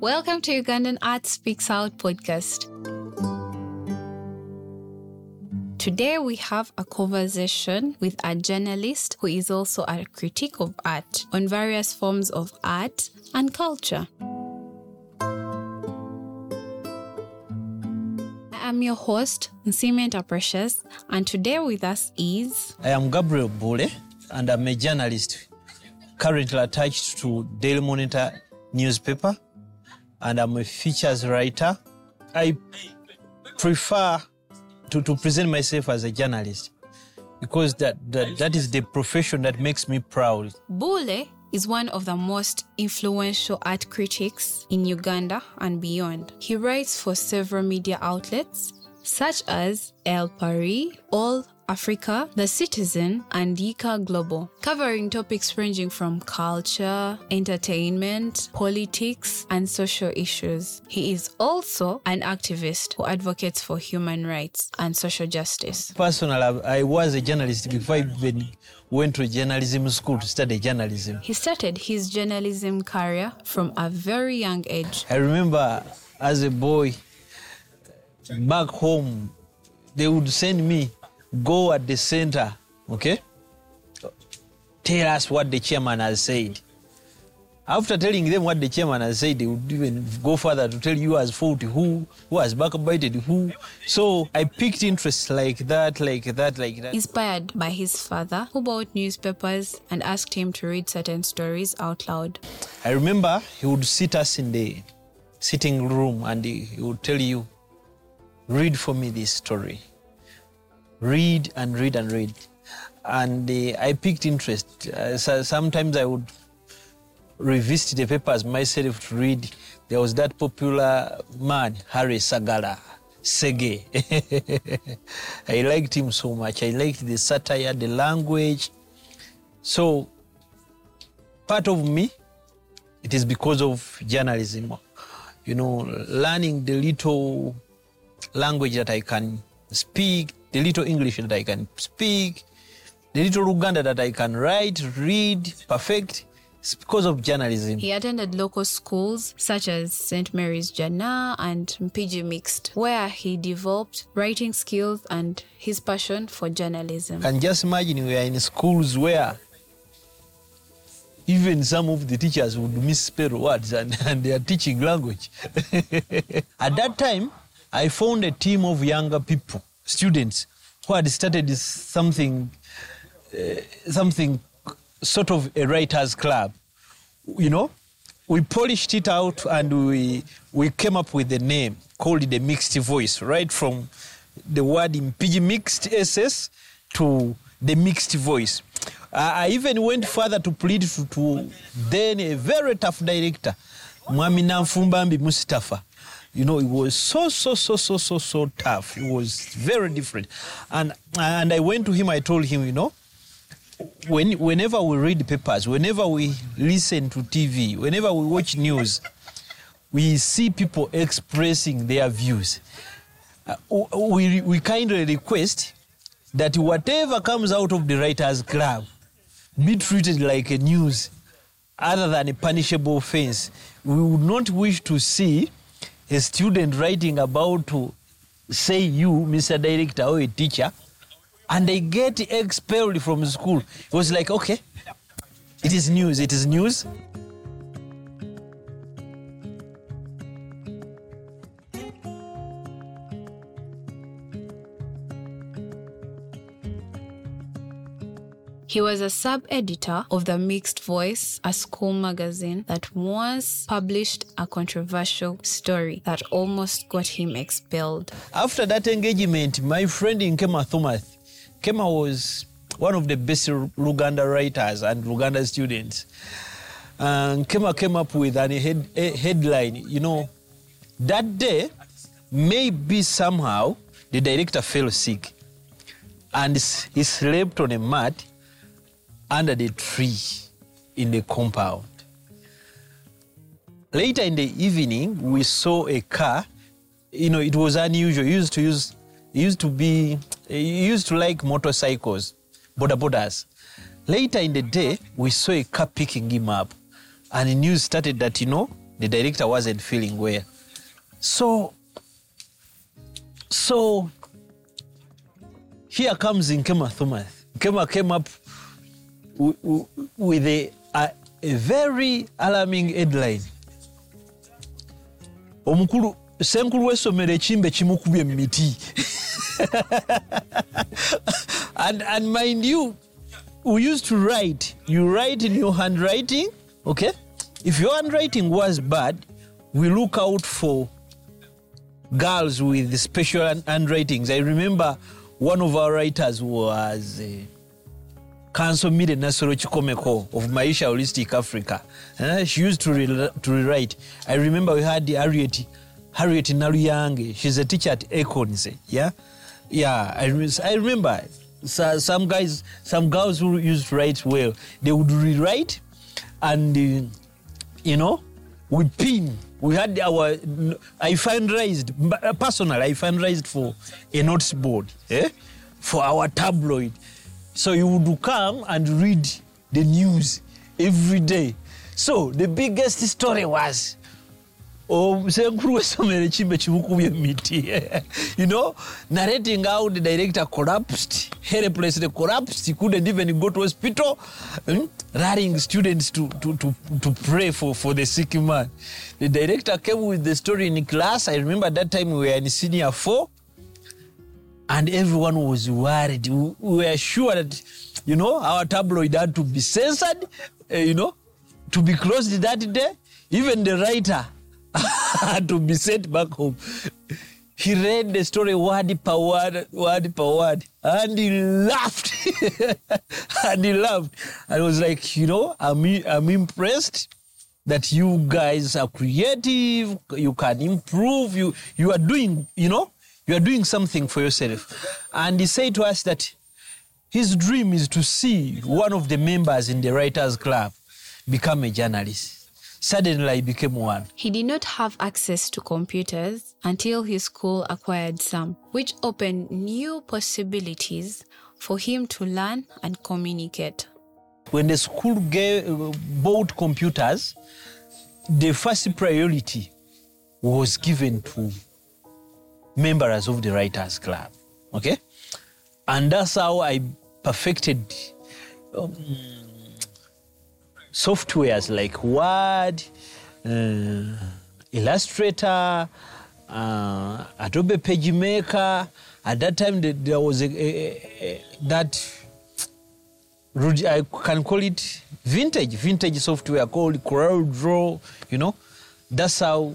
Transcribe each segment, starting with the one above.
Welcome to Ugandan Art Speaks Out podcast. Today we have a conversation with a journalist who is also a critic of art on various forms of art and culture. I am your host, Nsimenta Precious, and today with us is I am Gabriel Buule, and I'm a journalist currently attached to Daily Monitor newspaper, and I'm a features writer. I prefer to, to present myself as a journalist because that, that, that is the profession that makes me proud. Buule is one of the most influential art critics in Uganda and beyond. He writes for several media outlets such as El País, All Africa, The Citizen, and Yika Global, covering topics ranging from culture, entertainment, politics, and social issues. He is also an activist who advocates for human rights and social justice. Personally, I I was a journalist before I even went to journalism school to study journalism. He started his journalism career from a very young age. I remember as a boy back home, they would send me go at the center, okay? Tell us what the chairman has said. After telling them what the chairman has said, they would even go further to tell you who has fought who, who has backbited who. So I picked interest like that, like that, like that. Inspired by his father, who bought newspapers and asked him to read certain stories out loud. I remember he would sit us in the sitting room and he, he would tell you, read for me this story. Read and read and read. And uh, I picked interest. Uh, so sometimes I would revisit the papers myself to read. There was that popular man, Harry Sagala, Sege. I liked him so much. I liked the satire, the language. So part of me it is because of journalism you know learning the little language that i can speak the little english that i can speak the little uganda that i can write read perfect it's because of journalism He attended local schools such as St. Mary's Jana and Mpigi Mixed, where he developed writing skills and his passion for journalism. can just imagine we are in schools where even some of the teachers would misspell words and, and they are teaching language. At that time, I found a team of younger people, students, who had started something, uh, something sort of a writers' club. You know, we polished it out and we we came up with a name called the mixed voice, right from the word impiji mixed SS to the mixed voice. I I even went further to plead to, to then a very tough director, Mwami Namfumbambi Mustafa. You know, it was so, so, so, so, so, so tough. It was very different. And, and I went to him, I told him, you know, when, whenever we read papers, whenever we listen to TV, whenever we watch news, we see people expressing their views. Uh, we, we kindly request that whatever comes out of the Writers' Club be treated like a news other than a punishable offense. We would not wish to see a student writing about to say you, Mr. Director, or a teacher, and they get expelled from school. It was like, okay, it is news, it is news. He was a sub editor of The Mixed Voice, a school magazine that once published a controversial story that almost got him expelled. After that engagement, my friend in Kema Thomas, Kema was one of the best Luganda writers and Luganda students. Uh, and Kema came up with an head, a headline, you know, that day, maybe somehow the director fell sick and he slept on a mat under the tree in the compound. Later in the evening, we saw a car. You know, it was unusual. Used to use, used to be, used to like motorcycles, border borders. Later in the day, we saw a car picking him up, and the news started that you know the director wasn't feeling well. So, so here comes Nkema Thomas. Nkema came up with a, a, a very alarming headline. Omukulu senkulu w'essomero ekimbe kimukubye mu miti. and, and mind you, we used to write. You write in your handwriting, okay? If your handwriting was bad, we look out for girls with special hand- handwritings. I remember one of our writers was uh, Council Mide Nasoro Chikomeko of Maisha Holistic Africa. Uh, she used to, re- to rewrite. I remember we had Harriet, Harriet Naruyange. She's a teacher at Econs. Yeah? Yeah, I, rem- I remember so, some guys, some girls who used to write well, they would rewrite and, uh, you know, we pin. We had our, I fundraised, personally, I fundraised for a notice board eh, for our tabloid. So you would come and read the news every day. So the biggest story was miti. You know narrating how the director collapsed helplessly collapsed he couldn't even go to hospital. Hmm? rallying students to, to, to, to pray for, for the sick man. The director came with the story in class. I remember that time we were in senior four and everyone was worried. We we were sure that, you know, our tabloid had to be censored, uh, you know, to be closed that day. Even the writer had to be sent back home. He read the story word per word, word per word, and he laughed. and he laughed. And was like, you know, I'm, I'm impressed that you guys are creative, you can improve, you, you are doing, you know, you are doing something for yourself. And he said to us that his dream is to see one of the members in the Writers Club become a journalist. Suddenly, I became one. He did not have access to computers until his school acquired some, which opened new possibilities for him to learn and communicate. When the school gave, bought computers, the first priority was given to members of the Writers Club. Okay? And that's how I perfected um, softwares like Word, uh, Illustrator, uh, Adobe PageMaker. At that time, the- there was a, a- a- that I can call it vintage, vintage software called CorelDRAW. You know, that's how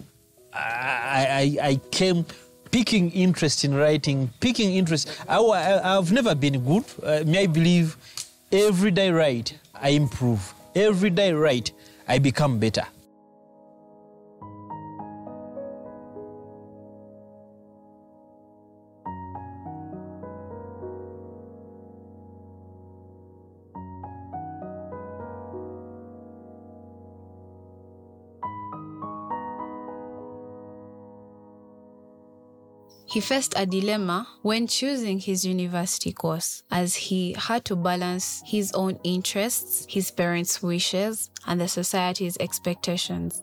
I, I, I came picking interest in writing, picking interest. I, I've never been good. Uh, may I believe every day write, I improve. Every day write, I become better. He faced a dilemma when choosing his university course, as he had to balance his own interests, his parents' wishes, and the society's expectations.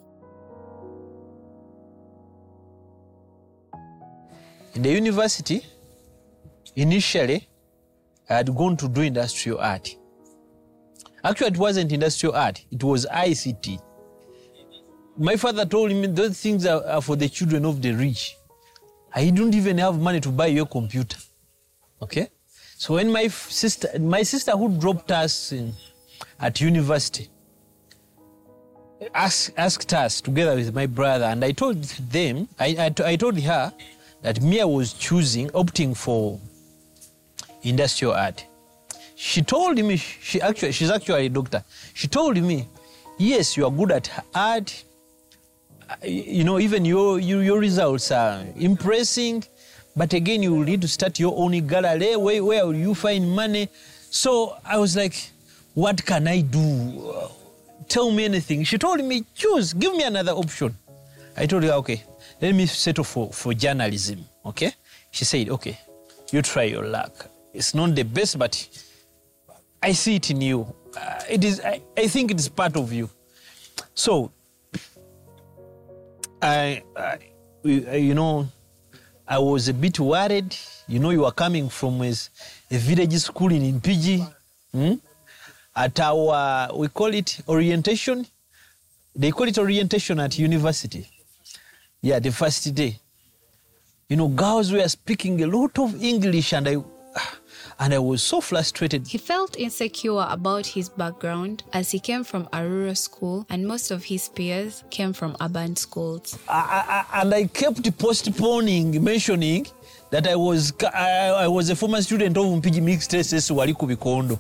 In the university, initially, I had gone to do industrial art. Actually, it wasn't industrial art, it was ICT. My father told me those things are, are for the children of the rich. I don't even have money to buy your computer. Okay? So when my sister, my sister who dropped us in, at university, asked, asked us together with my brother, and I told them, I told her that Mia was choosing, opting for industrial art. She told me, she actually, she's actually a doctor. She told me, yes, you are good at art. You know, even your, your, your results are impressing. But again, you will need to start your own gallery. Where, where will you find money? So I was like, what can I do? Tell me anything. She told me, choose, give me another option. I told her, okay, let me settle for, for journalism. Okay? She said, okay, you try your luck. It's not the best, but I see it in you. Uh, it is, I, I think it is part of you. So I, I, you know, I was a bit worried. You know, you are coming from a, a village school in Impiji. Hmm? At our, we call it orientation. They call it orientation at university. Yeah, the first day. You know, girls were speaking a lot of English, and I, and I was so frustrated. He felt insecure about his background as he came from a rural school and most of his peers came from urban schools. I, I, and I kept postponing mentioning that I was I, I was a former student of Mpigi Mixed SS wali ku bikondo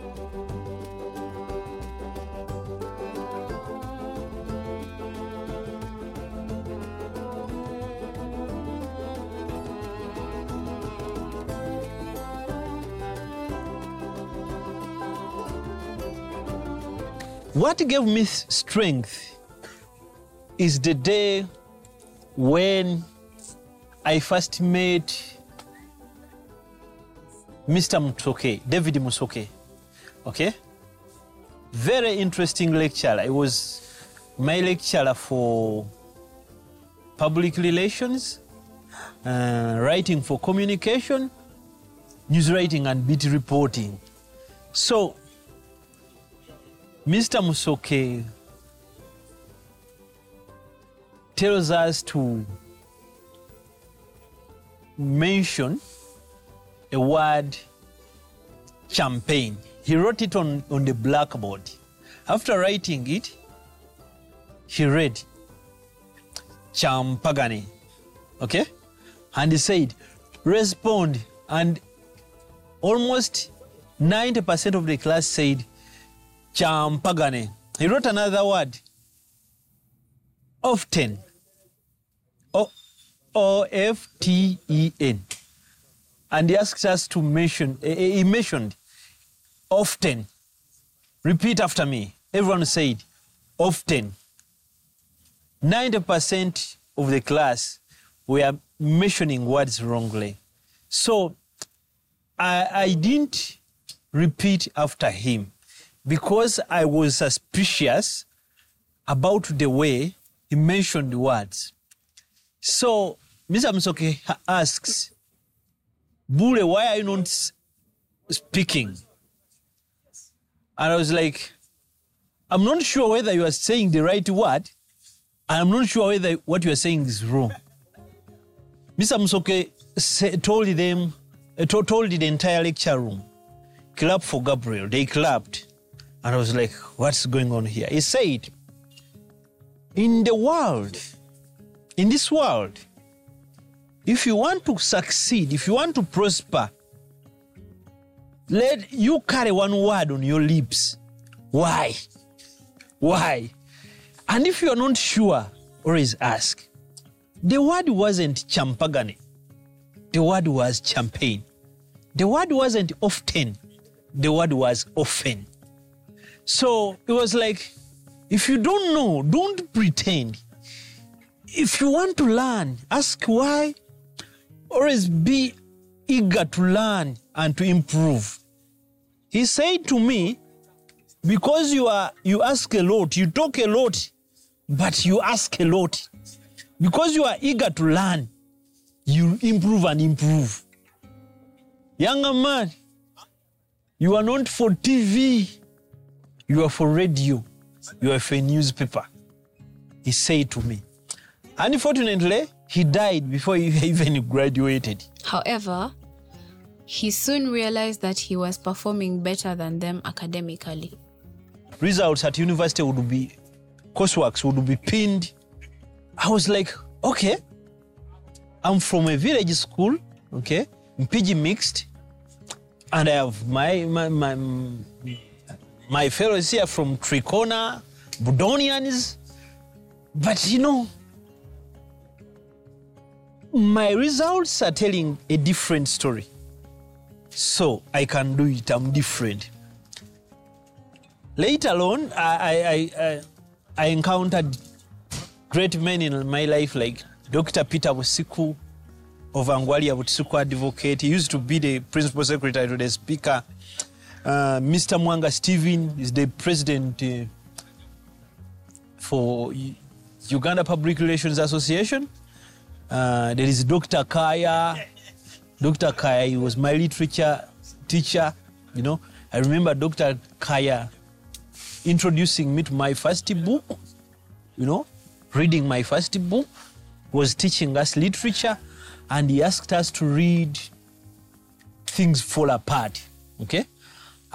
What gave me strength is the day when I first met Mr. Musoke, David Musoke. Okay? Very interesting lecturer. I was my lecturer for public relations, uh, writing for communication, news writing, and beat reporting. So, Mr. Musoke tells us to mention a word champagne. He wrote it on, on the blackboard. After writing it, he read champagane. Okay? And he said, respond. And almost 90% of the class said champagane. He wrote another word, often. O O F T E N. And he asked us to mention, he mentioned often. Repeat after me. Everyone said often. 90% of the class were mentioning words wrongly. So I, I didn't repeat after him because I was suspicious about the way he mentioned the words. So Mr. Musoke asks, Buule, why are you not speaking? And I was like, I'm not sure whether you are saying the right word. I'm not sure whether what you are saying is wrong. Mr. Musoke told them, uh, told the entire lecture room, clap for Gabriel. They clapped. And I was like, what's going on here? He said, in the world, in this world, if you want to succeed, if you want to prosper, let you carry one word on your lips. Why? Why? And if you are not sure, always ask. The word wasn't champagane. The word was champagne. The word wasn't often. The word was often. So it was like, if you don't know, don't pretend. If you want to learn, ask why. Always be eager to learn and to improve. He said to me, because you are you ask a lot, you talk a lot, but you ask a lot. Because you are eager to learn, you improve and improve. Younger man, you are not for TV, you are for radio, you are for a newspaper. He said to me. Unfortunately, he died before he even graduated. However, he soon realized that he was performing better than them academically. Results at university would be, courseworks would be pinned. I was like, okay, I'm from a village school, okay, PG mixed, and I have my my my, my fellows here from Tricona, Budonians, but you know, my results are telling a different story. So I can do it. I'm different. Later on, I, I, I, I, encountered great men in my life like Dr. Peter Busiku of Angwalia Busiku Advocate. He used to be the principal secretary to the speaker. Uh, Mr. Mwanga Stephen is the president, uh, for Uganda Public Relations Association. Uh, there is Dr. Kaya. Dr. Kaya, he was my literature teacher. You know, I remember Dr. Kaya introducing me to my first book. You know, reading my first book, was teaching us literature, and he asked us to read Things Fall Apart. Okay,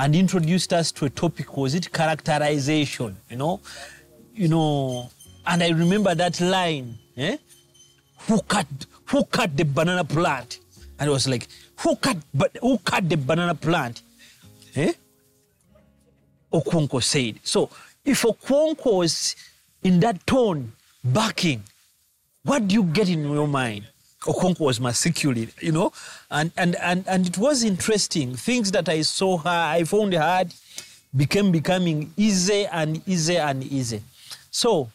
and introduced us to a topic. Was it characterization? You know, you know, and I remember that line. Eh? who cut who cut the banana plant and it was like who cut but who cut the banana plant eh Okonkwo said so if Okonkwo was in that tone backing what do you get in your mind Okonkwo was massacred you know and and and, and it was interesting things that i saw her i found hard became becoming easy and easy and easy so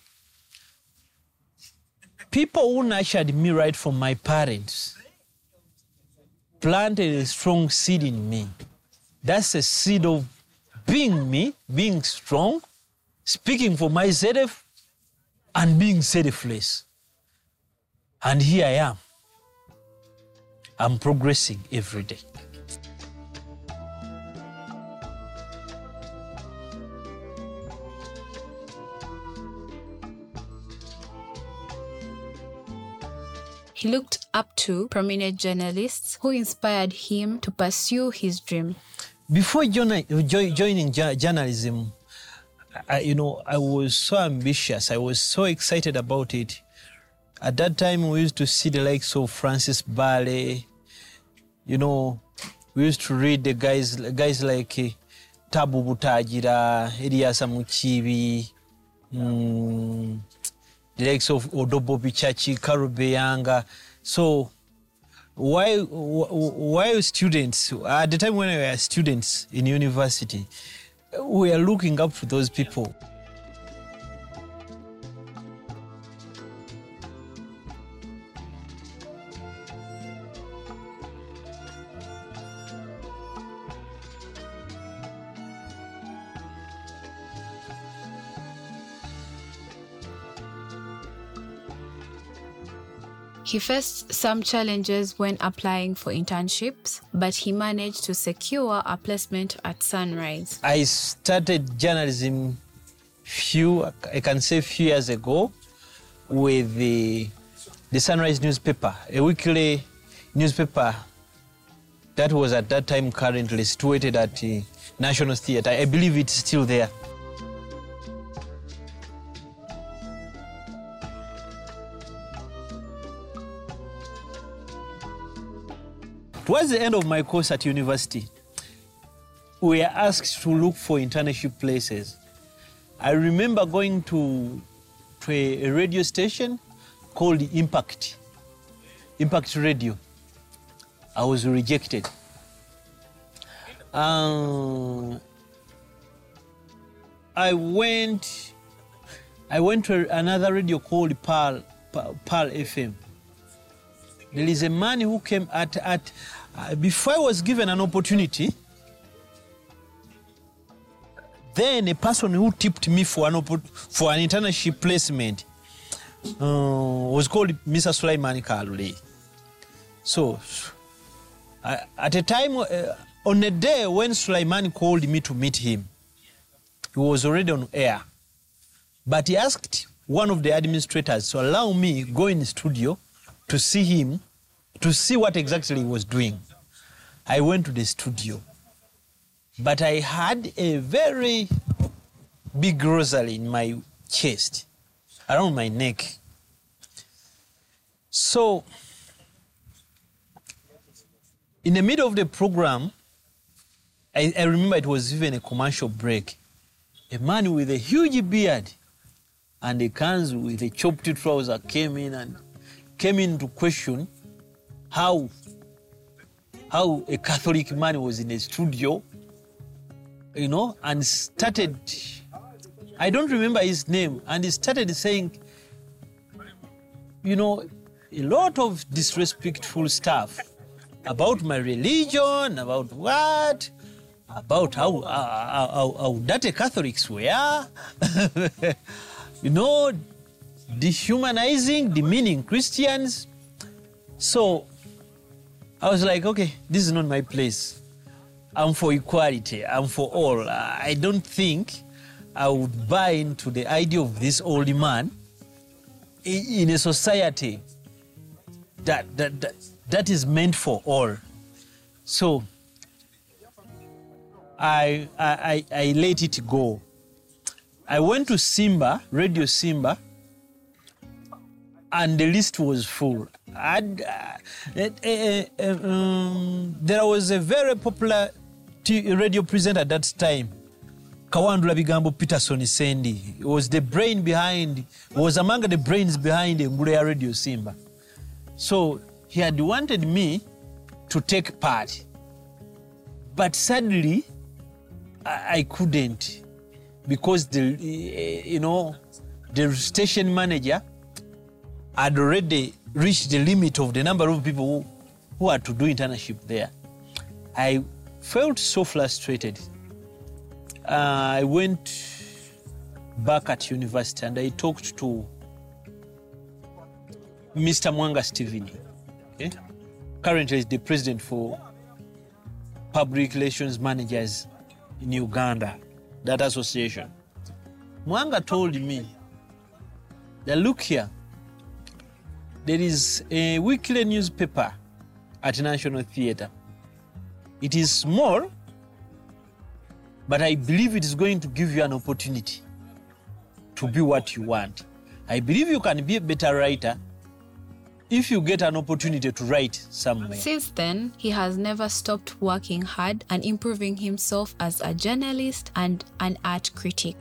people who nurtured me right from my parents planted a strong seed in me. That's a seed of being me, being strong, speaking for myself, and being selfless. And here I am. I'm progressing every day. He looked up to prominent journalists who inspired him to pursue his dream. before joining journalism, I, you know, I was so ambitious. I was so excited about it. At that time, we used to see the likes of Francis Bale. You know, we used to read the guys, guys like eh, Tabu Butagira, Elias Muchibi, mm, the likes of Odoobo Bichachi, Karube. So while while students at the time when we were students in university we are looking up to those people He faced some challenges when applying for internships, but he managed to secure a placement at Sunrise. i started journalism few i can say few years ago with the the sunrise newspaper a weekly newspaper that was at that time currently situated at the national theatre i believe it's still there Towards the end of my course at university, we were asked to look for internship places. I remember going to, to a, a radio station called Impact, Impact Radio. I was rejected. Um, I went, I went to another radio called Pearl, Pearl FM. There is a man who came at, at uh, before I was given an opportunity, then a person who tipped me for an, oppo- for an internship placement uh, was called Mr. Sulaiman Kalule. So, uh, at a time, uh, on a day when Sulaiman called me to meet him, he was already on air. But he asked one of the administrators to allow me go in the studio to see him, to see what exactly he was doing. I went to the studio, but I had a very big rosary in my chest, around my neck. So, in the middle of the program, I, I remember it was even a commercial break. A man with a huge beard and a kanzu with a chopped trouser came in and came into question how how a Catholic man was in a studio, you know, and started. I don't remember his name, and he started saying, you know, a lot of disrespectful stuff about my religion, about what, about how how, how, how dirty Catholics were. you know, dehumanizing, demeaning Christians. So I was like, okay, this is not my place. I'm for equality, I'm for all. I don't think I would buy into the idea of this old man in a society that, that, that, that is meant for all. So I, I, I, I let it go. I went to Simba, Radio Simba, and the list was full. And, uh, eh, um, there was a very popular t- radio presenter at that time, Kawandula Bigambo Peterson. He was the brain behind, was among the brains behind Ngulea Radio Simba. So he had wanted me to take part. But sadly, I, couldn't because the you know the station manager had already reached the limit of the number of people who, who are to do internship there. I felt so frustrated. Uh, I went back at university and I talked to Mr. Mwanga Stephen. Okay? Currently, is the president for public relations managers in Uganda, that association. Mwanga told me that look here, there is a weekly newspaper at National Theatre. It is small, but I believe it is going to give you an opportunity to be what you want. I believe you can be a better writer if you get an opportunity to write somewhere. Since then, he has never stopped working hard and improving himself as a journalist and an art critic.